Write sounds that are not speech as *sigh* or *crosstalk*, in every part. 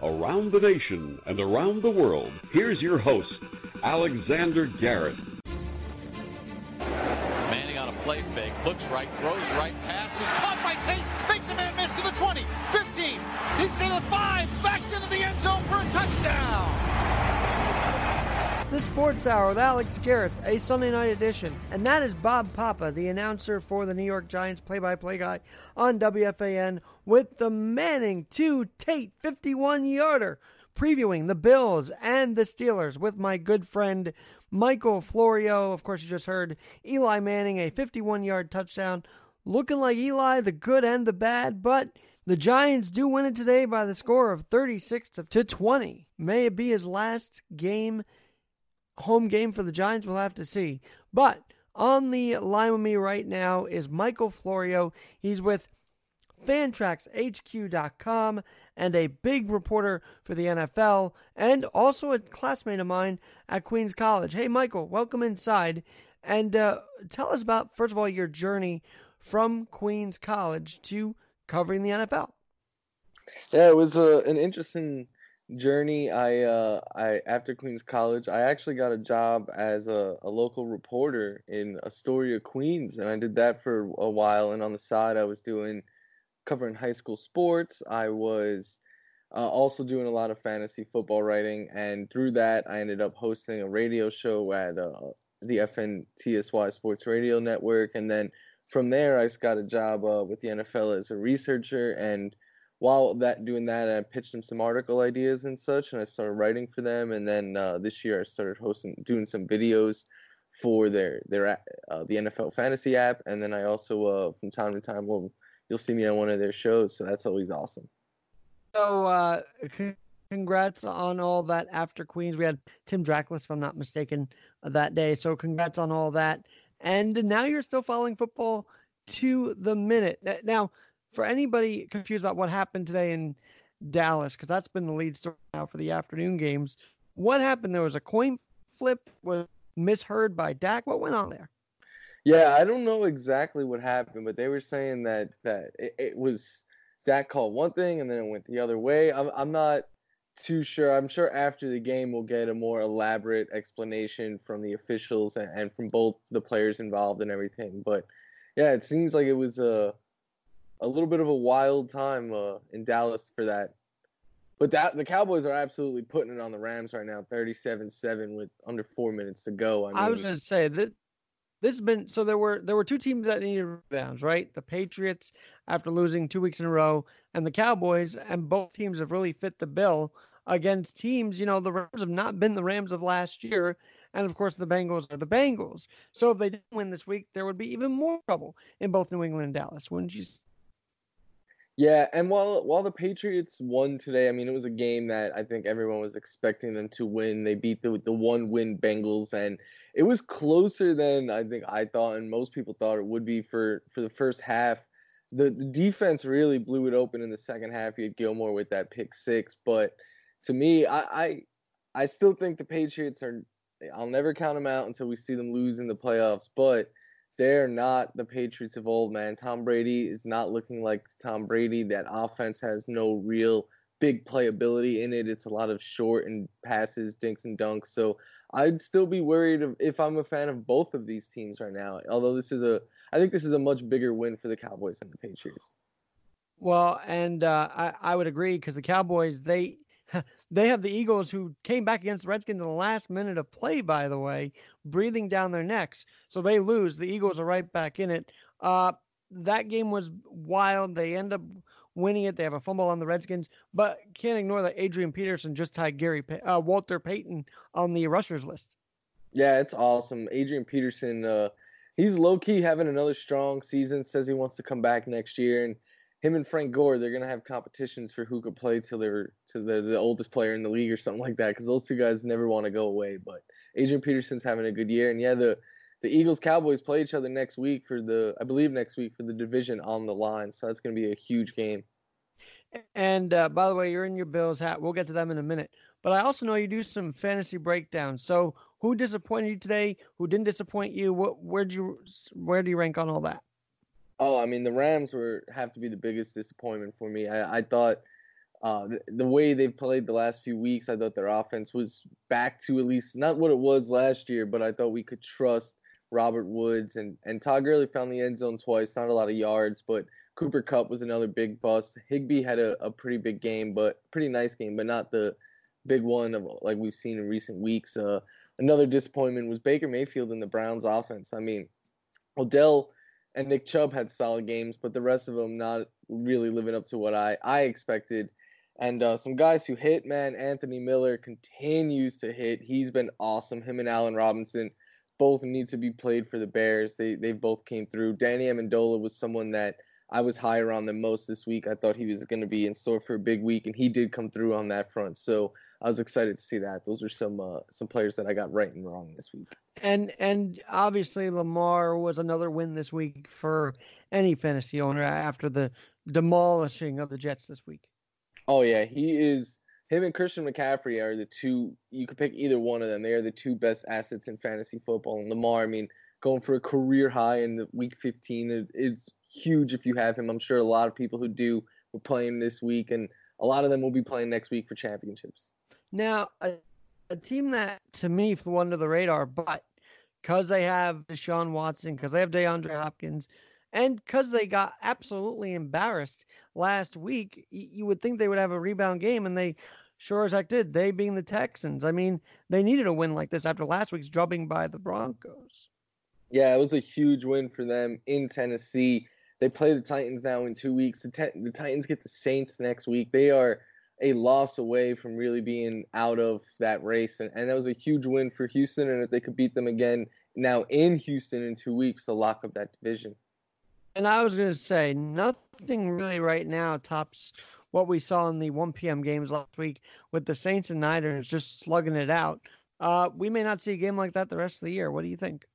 Around the nation and around the world, here's your host, Alexander Garrett. Manning on a play fake, looks right, throws right, passes, caught by Tate, makes a man miss to the 20, 15, he's to the 5, backs into the end zone for a touchdown. The Sports Hour with Alex Garrett, a Sunday night edition. And that is Bob Papa, the announcer for the New York Giants play by play guy on WFAN with the Manning 2 Tate 51 yarder, previewing the Bills and the Steelers with my good friend Michael Florio. Of course, you just heard Eli Manning, a 51 yard touchdown, looking like Eli, the good and the bad, but. The Giants do win it today by the score of 36 to 20. May it be his last game home game for the Giants. We'll have to see. But on the line with me right now is Michael Florio. He's with FantraxHQ.com and a big reporter for the NFL and also a classmate of mine at Queens College. Hey, Michael, welcome inside. And uh, tell us about, first of all, your journey from Queens College to covering the NFL. Yeah, it was uh, an interesting journey, I uh, I after Queens College, I actually got a job as a, a local reporter in Astoria, Queens, and I did that for a while. And on the side, I was doing covering high school sports. I was uh, also doing a lot of fantasy football writing, and through that, I ended up hosting a radio show at uh, the FNTSY Sports Radio Network, and then from there, I got a job uh, with the NFL as a researcher and while that doing that, I pitched them some article ideas and such, and I started writing for them. And then uh, this year, I started hosting, doing some videos for their their uh, the NFL fantasy app. And then I also, uh, from time to time, will you'll see me on one of their shows. So that's always awesome. So uh, congrats on all that after Queens. We had Tim Drackless, if I'm not mistaken, that day. So congrats on all that. And now you're still following football to the minute. Now for anybody confused about what happened today in Dallas, because that's been the lead story now for the afternoon games, what happened? There was a coin flip, was misheard by Dak. What went on there? Yeah, I don't know exactly what happened, but they were saying that that it, it was Dak called one thing and then it went the other way. I'm I'm not too sure. I'm sure after the game we'll get a more elaborate explanation from the officials and, and from both the players involved and everything. But yeah, it seems like it was a a little bit of a wild time uh, in Dallas for that. But that the Cowboys are absolutely putting it on the Rams right now, 37-7 with under four minutes to go. I, mean, I was going to say that this has been so there were there were two teams that needed rebounds, right? The Patriots after losing two weeks in a row, and the Cowboys, and both teams have really fit the bill against teams. You know, the Rams have not been the Rams of last year, and of course the Bengals are the Bengals. So if they didn't win this week, there would be even more trouble in both New England and Dallas, wouldn't you yeah, and while while the Patriots won today, I mean it was a game that I think everyone was expecting them to win. They beat the the one win Bengals, and it was closer than I think I thought, and most people thought it would be for for the first half. The, the defense really blew it open in the second half. You had Gilmore with that pick six, but to me, I I, I still think the Patriots are. I'll never count them out until we see them lose in the playoffs, but they're not the Patriots of old, man. Tom Brady is not looking like Tom Brady. That offense has no real big playability in it. It's a lot of short and passes, dinks and dunks. So I'd still be worried if I'm a fan of both of these teams right now. Although this is a, I think this is a much bigger win for the Cowboys than the Patriots. Well, and uh, I, I would agree because the Cowboys they *laughs* they have the Eagles who came back against the Redskins in the last minute of play, by the way, breathing down their necks. So they lose. The Eagles are right back in it. Uh, that game was wild. They end up winning it. They have a fumble on the Redskins, but can't ignore that Adrian Peterson just tied Gary uh, Walter Payton on the rushers list. Yeah, it's awesome. Adrian Peterson, uh, he's low key having another strong season. Says he wants to come back next year, and him and Frank Gore, they're gonna have competitions for who could play till they're to the, the oldest player in the league or something like that. Because those two guys never want to go away. But Adrian Peterson's having a good year, and yeah, the the Eagles Cowboys play each other next week for the I believe next week for the division on the line. So that's gonna be a huge game. And uh, by the way, you're in your Bills hat. We'll get to them in a minute. But I also know you do some fantasy breakdowns. So who disappointed you today? Who didn't disappoint you? What where'd you where do you rank on all that? Oh, I mean the Rams were have to be the biggest disappointment for me. I, I thought uh, the, the, way they've played the last few weeks, I thought their offense was back to at least not what it was last year, but I thought we could trust Robert Woods and and Todd Gurley found the end zone twice, not a lot of yards, but Cooper Kupp was another big bust. Higbee had a, a pretty big game, but pretty nice game, but not the big one of like we've seen in recent weeks. Uh, another disappointment was Baker Mayfield in the Browns offense. I mean, Odell and Nick Chubb had solid games, but the rest of them not really living up to what I I expected. And uh, some guys who hit, man, Anthony Miller continues to hit. He's been awesome. Him and Allen Robinson both need to be played for the Bears. They they both came through. Danny Amendola was someone that I was higher on than most this week. I thought he was going to be in store for a big week, and he did come through on that front. So I was excited to see that. Those are some uh, some players that I got right and wrong this week. And and obviously Lamar was another win this week for any fantasy owner after the demolishing of the Jets this week. Oh yeah, he is. Him and Christian McCaffrey are the two. You could pick either one of them. They are the two best assets in fantasy football. And Lamar, I mean, going for a career high in the week 15, it, it's huge if you have him. I'm sure a lot of people who do will play him this week, and a lot of them will be playing next week for championships. Now, a, a team that to me flew under the radar, but because they have Deshaun Watson, because they have DeAndre Hopkins, and because they got absolutely embarrassed last week, you would think they would have a rebound game, and they sure as heck did. They being the Texans. I mean, they needed a win like this after last week's drubbing by the Broncos. Yeah, it was a huge win for them in Tennessee. They play the Titans now in two weeks. The, the Titans get the Saints next week. They are a loss away from really being out of that race, and, and that was a huge win for Houston. And if they could beat them again now in Houston in two weeks, to lock up that division. And I was going to say, nothing really right now tops what we saw in the 1 p.m. games last week with the Saints and Niners just slugging it out. Uh, we may not see a game like that the rest of the year. What do you think?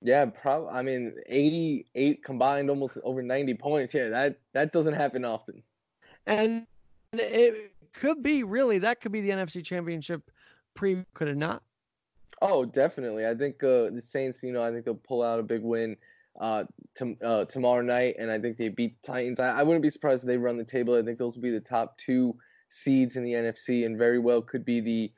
Yeah, probably. I mean, 88 combined, almost over 90 points. Yeah, that that doesn't happen often. And it could be really that could be the NFC Championship pre. Could it not? Oh, definitely. I think uh, the Saints. You know, I think they'll pull out a big win uh, uh, tomorrow night, and I think they beat the Titans. I, I, wouldn't be surprised if they run the table. I think those will be the top two seeds in the NFC, and very well could be the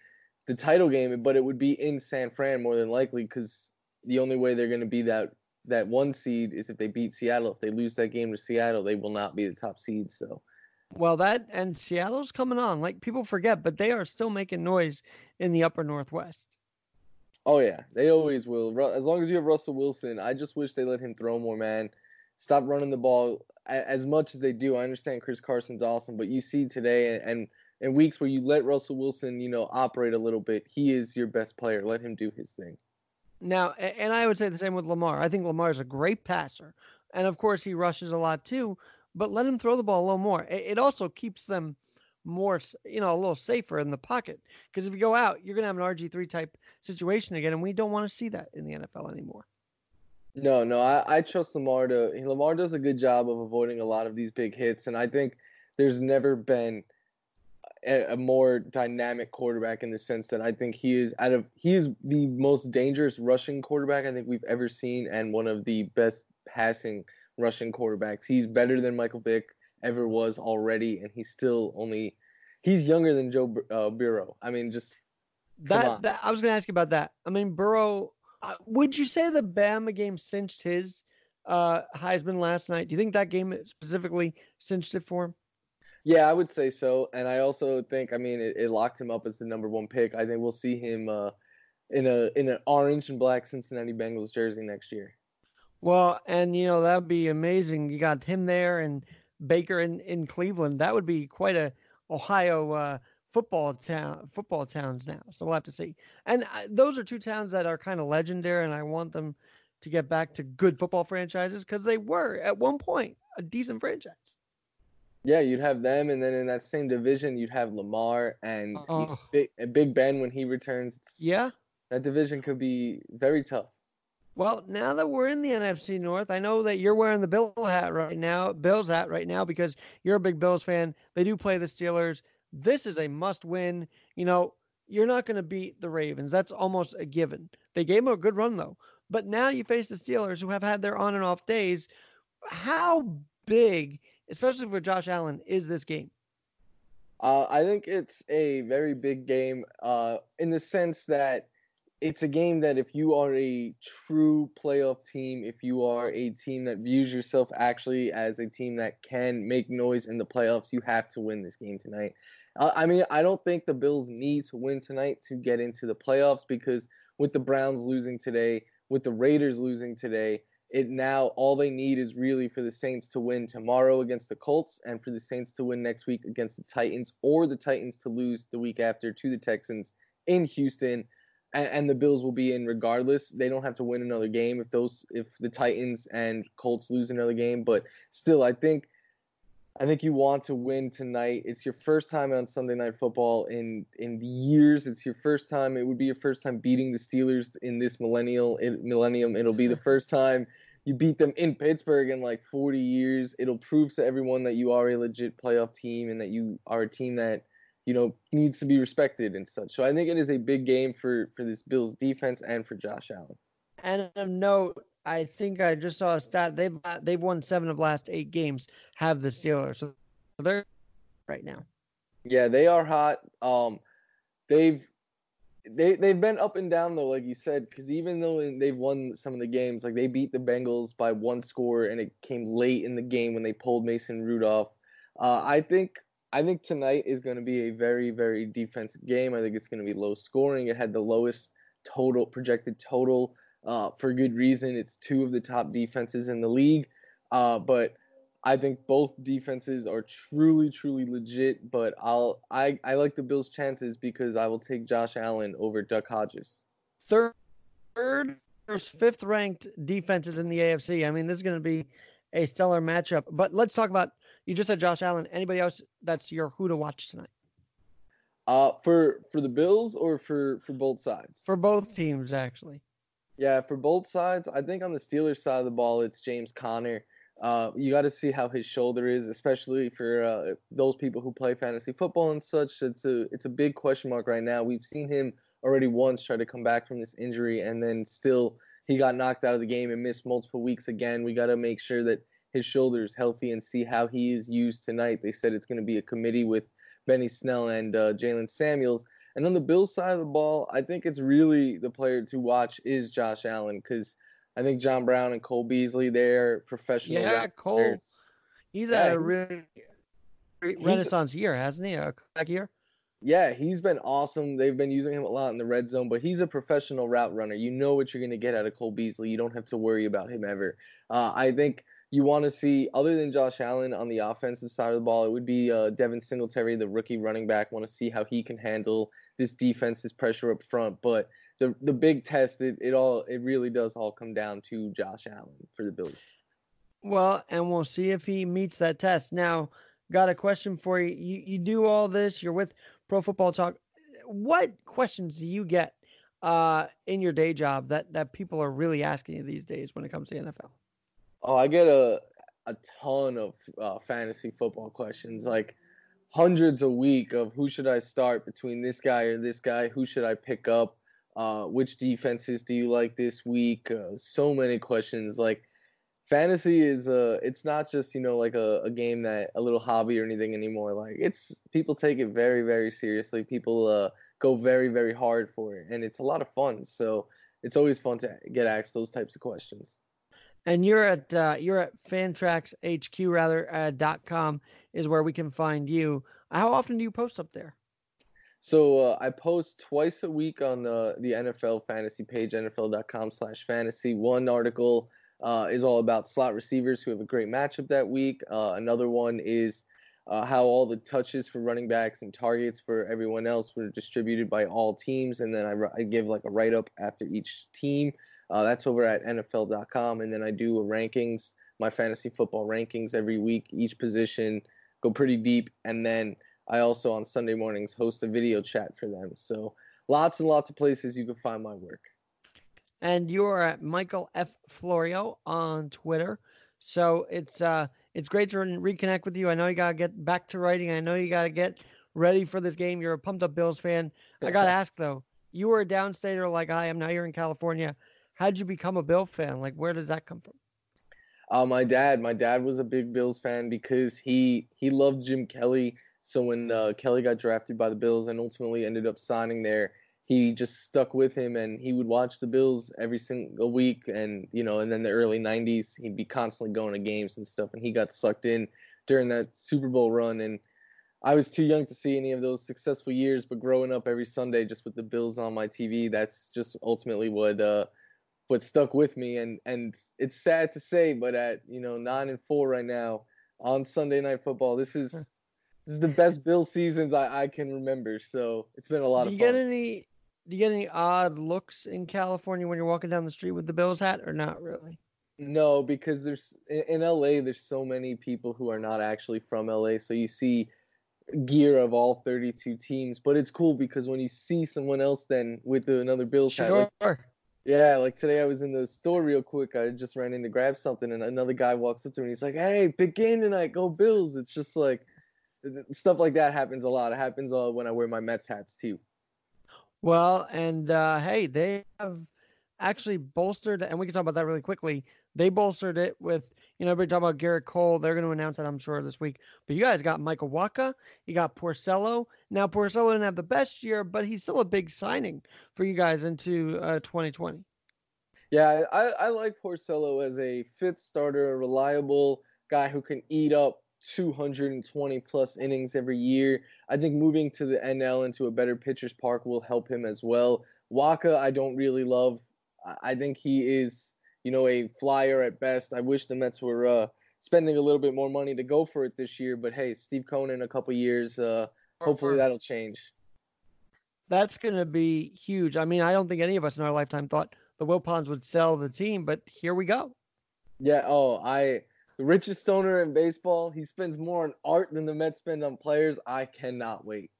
the title game. But it would be in San Fran more than likely, because the only way they're going to be that that one seed is if they beat Seattle. If they lose that game to Seattle, they will not be the top seed. So. Well, that and Seattle's coming on. Like people forget, but they are still making noise in the upper Northwest. Oh yeah, they always will. As long as you have Russell Wilson, I just wish they let him throw more, man. Stop running the ball as much as they do. I understand Chris Carson's awesome, but you see today and in weeks where you let Russell Wilson, you know, operate a little bit, he is your best player. Let him do his thing. Now, and I would say the same with Lamar. I think Lamar is a great passer, and of course he rushes a lot too. But let him throw the ball a little more. It also keeps them more, you know, a little safer in the pocket. Because if you go out, you're going to have an RG3 type situation again, and we don't want to see that in the NFL anymore. No, no, I, I trust Lamar to. Lamar does a good job of avoiding a lot of these big hits, and I think there's never been a, a more dynamic quarterback in the sense that I think he is out of he is the most dangerous rushing quarterback I think we've ever seen, and one of the best passing rushing quarterbacks. He's better than Michael Vick ever was already, and he's still only he's younger than Joe uh, Burrow. I mean, just that, that, I was going to ask you about that. I mean, Burrow. Uh, would you say the Bama game cinched his uh, Heisman last night? Do you think that game specifically cinched it for him? Yeah, I would say so, and I also think, I mean, it, it locked him up as the number one pick. I think we'll see him uh, in a in an orange and black Cincinnati Bengals jersey next year. Well, and you know that'd be amazing. You got him there, and Baker in, in Cleveland. That would be quite a Ohio uh, football town football towns now. So we'll have to see. And uh, those are two towns that are kind of legendary, and I want them to get back to good football franchises because they were at one point a decent franchise. Yeah, you'd have them, and then in that same division, you'd have Lamar and oh. Big, Big Ben when he returns. Yeah, that division could be very tough. Well, now that we're in the NFC North, I know that you're wearing the Bill hat right now, Bills hat right now because you're a big Bills fan. They do play the Steelers. This is a must-win. You know, you're not going to beat the Ravens. That's almost a given. They gave them a good run though. But now you face the Steelers who have had their on and off days. How big, especially for Josh Allen, is this game? Uh, I think it's a very big game uh, in the sense that it's a game that if you are a true playoff team, if you are a team that views yourself actually as a team that can make noise in the playoffs, you have to win this game tonight. I mean, I don't think the Bills need to win tonight to get into the playoffs because with the Browns losing today, with the Raiders losing today, it now all they need is really for the Saints to win tomorrow against the Colts and for the Saints to win next week against the Titans or the Titans to lose the week after to the Texans in Houston and, and the Bills will be in regardless. They don't have to win another game if those if the Titans and Colts lose another game, but still I think I think you want to win tonight. It's your first time on Sunday Night Football in in years. It's your first time. It would be your first time beating the Steelers in this millennial it, millennium. It'll be the *laughs* first time you beat them in Pittsburgh in like 40 years. It'll prove to everyone that you are a legit playoff team and that you are a team that you know needs to be respected and such. So I think it is a big game for for this Bills defense and for Josh Allen. And a note, I think I just saw a stat. They've they've won seven of last eight games. Have the Steelers, so they're right now. Yeah, they are hot. Um, they've they they've been up and down though, like you said, because even though they've won some of the games, like they beat the Bengals by one score, and it came late in the game when they pulled Mason Rudolph. Uh, I think I think tonight is going to be a very very defensive game. I think it's going to be low scoring. It had the lowest total projected total uh, for good reason. It's two of the top defenses in the league, uh, but I think both defenses are truly, truly legit. But I'll I, I like the Bills' chances because I will take Josh Allen over Duck Hodges. Third, third fifth ranked defenses in the AFC. I mean, this is going to be a stellar matchup. But let's talk about you just said Josh Allen. Anybody else that's your who to watch tonight? Uh, for for the Bills or for for both sides? For both teams, actually. Yeah, for both sides, I think on the Steelers side of the ball, it's James Conner. Uh, you got to see how his shoulder is, especially for uh, those people who play fantasy football and such. It's a it's a big question mark right now. We've seen him already once try to come back from this injury, and then still he got knocked out of the game and missed multiple weeks again. We got to make sure that his shoulders healthy and see how he is used tonight. They said it's going to be a committee with Benny Snell and uh, Jaylen Samuels. And on the Bills side of the ball, I think it's really the player to watch is Josh Allen because I think John Brown and Cole Beasley, they're professional. Yeah, Cole. Players. He's yeah, had a really renaissance year, hasn't he? A comeback year. Yeah, he's been awesome. They've been using him a lot in the red zone, but he's a professional route runner. You know what you're going to get out of Cole Beasley. You don't have to worry about him ever. Uh, I think you want to see, other than Josh Allen on the offensive side of the ball, it would be uh, Devin Singletary, the rookie running back. Want to see how he can handle this defense's pressure up front. But the the big test, it, it all it really does all come down to Josh Allen for the Bills. Well, and we'll see if he meets that test. Now, got a question for you. You you do all this. You're with Pro Football Talk. What questions do you get uh, in your day job that that people are really asking you these days when it comes to NFL? Oh, I get a a ton of uh, fantasy football questions, like hundreds a week of who should I start between this guy or this guy? Who should I pick up? Uh, which defenses do you like this week? Uh, so many questions. Like fantasy is uh it's not just you know like a, a game that a little hobby or anything anymore. Like it's people take it very very seriously. People uh go very very hard for it, and it's a lot of fun. So it's always fun to get asked those types of questions. And you're at uh, you're at Fantrax HQ rather uh, dot com is where we can find you. How often do you post up there? So uh, I post twice a week on the the NFL fantasy page, NFL.com/fantasy. One article uh, is all about slot receivers who have a great matchup that week. Uh, another one is uh, how all the touches for running backs and targets for everyone else were distributed by all teams, and then I, I give like a write up after each team. Uh, that's over at NFL.com, and then I do a rankings, my fantasy football rankings every week, each position, go pretty deep, and then I also on Sunday mornings host a video chat for them. So lots and lots of places you can find my work. And you're at Michael F Florio on Twitter. So it's uh it's great to reconnect with you. I know you gotta get back to writing. I know you gotta get ready for this game. You're a pumped up Bills fan. I gotta *laughs* ask though, you were a downstater like I am. Now you're in California how'd you become a Bill fan? Like, where does that come from? Uh, my dad. My dad was a big Bills fan because he he loved Jim Kelly So when uh, Kelly got drafted by the Bills and ultimately ended up signing there, he just stuck with him and he would watch the Bills every single week. And, you know, and then the early 90s, he'd be constantly going to games and stuff. And he got sucked in during that Super Bowl run. And I was too young to see any of those successful years, but growing up every Sunday just with the Bills on my TV, that's just ultimately what uh, what stuck with me. And and it's sad to say, but at you know nine and four right now on Sunday Night Football, this is this is the best Bill seasons I, I can remember. So it's been a lot do of you fun. get any do you get any odd looks in California when you're walking down the street with the Bills hat or not really? No, because there's in, LA there's so many people who are not actually from LA, so you see gear of all 32 teams. But it's cool because when you see someone else then with another Bills hat, like, Sure. Yeah, like today I was in the store real quick. I just ran in to grab something, and another guy walks up to me and he's like, "Hey, big game tonight, go Bills!" It's just like stuff like that happens a lot. It happens uh, when I wear my Mets hats too. Well, and uh, hey, they have actually bolstered, and we can talk about that really quickly. They bolstered it with, you know, everybody talk about Gerrit Cole. They're going to announce that, I'm sure, this week. But you guys got Michael Wacha. You got Porcello. Now, Porcello didn't have the best year, but he's still a big signing for you guys into uh, 2020. Yeah, I, I like Porcello as a fifth starter, a reliable guy who can eat up 220 plus innings every year. I think moving to the NL into a better pitcher's park will help him as well. Wacha, I don't really love. I think he is, you know, a flyer at best. I wish the Mets were uh, spending a little bit more money to go for it this year, but hey, Steve Cohen in a couple years, uh, hopefully that'll change. That's going to be huge. I mean, I don't think any of us in our lifetime thought the Wilpons would sell the team, but here we go. Yeah. Oh, I the richest owner in baseball. He spends more on art than the Mets spend on players. I cannot wait.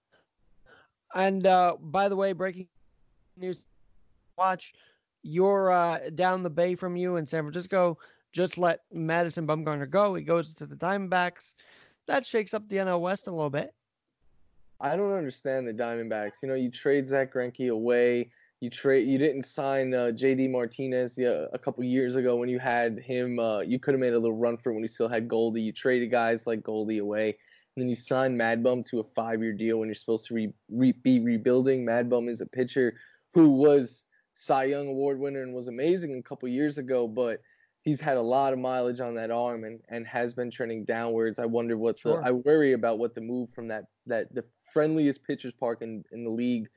And uh, by the way, breaking news: watch you're uh, down the bay from you in San Francisco. Just let Madison Bumgarner go. He goes to the Diamondbacks. That shakes up the NL West a little bit. I don't understand the Diamondbacks. You know, you trade Zack Greinke away. You trade. You didn't sign uh, J.D. Martinez yeah, a couple years ago when you had him. Uh, you could have made a little run for it when you still had Goldie. You traded guys like Goldie away, and then you signed Mad Bum to a five-year deal when you're supposed to re, re, be rebuilding. Mad Bum is a pitcher who was Cy Young Award winner and was amazing a couple years ago, but he's had a lot of mileage on that arm and, and has been trending downwards. I wonder what Sure. the I worry about what the move from that that the friendliest pitchers park in, in the league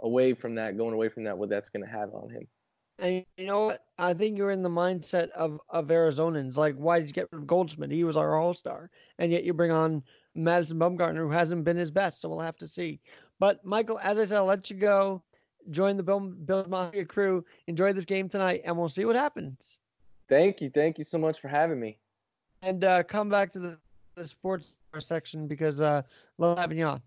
away from that, going away from that, what that's going to have on him. And you know what? I think you're in the mindset of, of Arizonans. Like, why did you get rid of Goldschmidt? He was our all star. And yet you bring on Madison Bumgarner, who hasn't been his best. So we'll have to see. But, Michael, as I said, I'll let you go. Join the Bill, Bill Mafia crew. Enjoy this game tonight, and we'll see what happens. Thank you. Thank you so much for having me. And uh, come back to the, the sports section because uh, love having you on.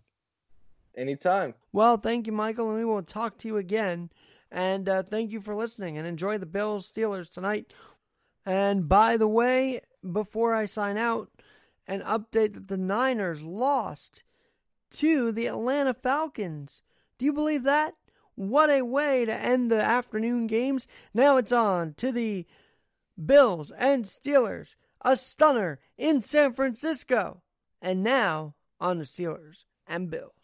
Anytime. Well, thank you, Michael, and we will talk to you again. And uh, thank you for listening and enjoy the Bills Steelers tonight. And by the way, before I sign out, an update that the Niners lost to the Atlanta Falcons. Do you believe that? What a way to end the afternoon games. Now it's on to the Bills and Steelers. A stunner in San Francisco. And now on the Steelers and Bills.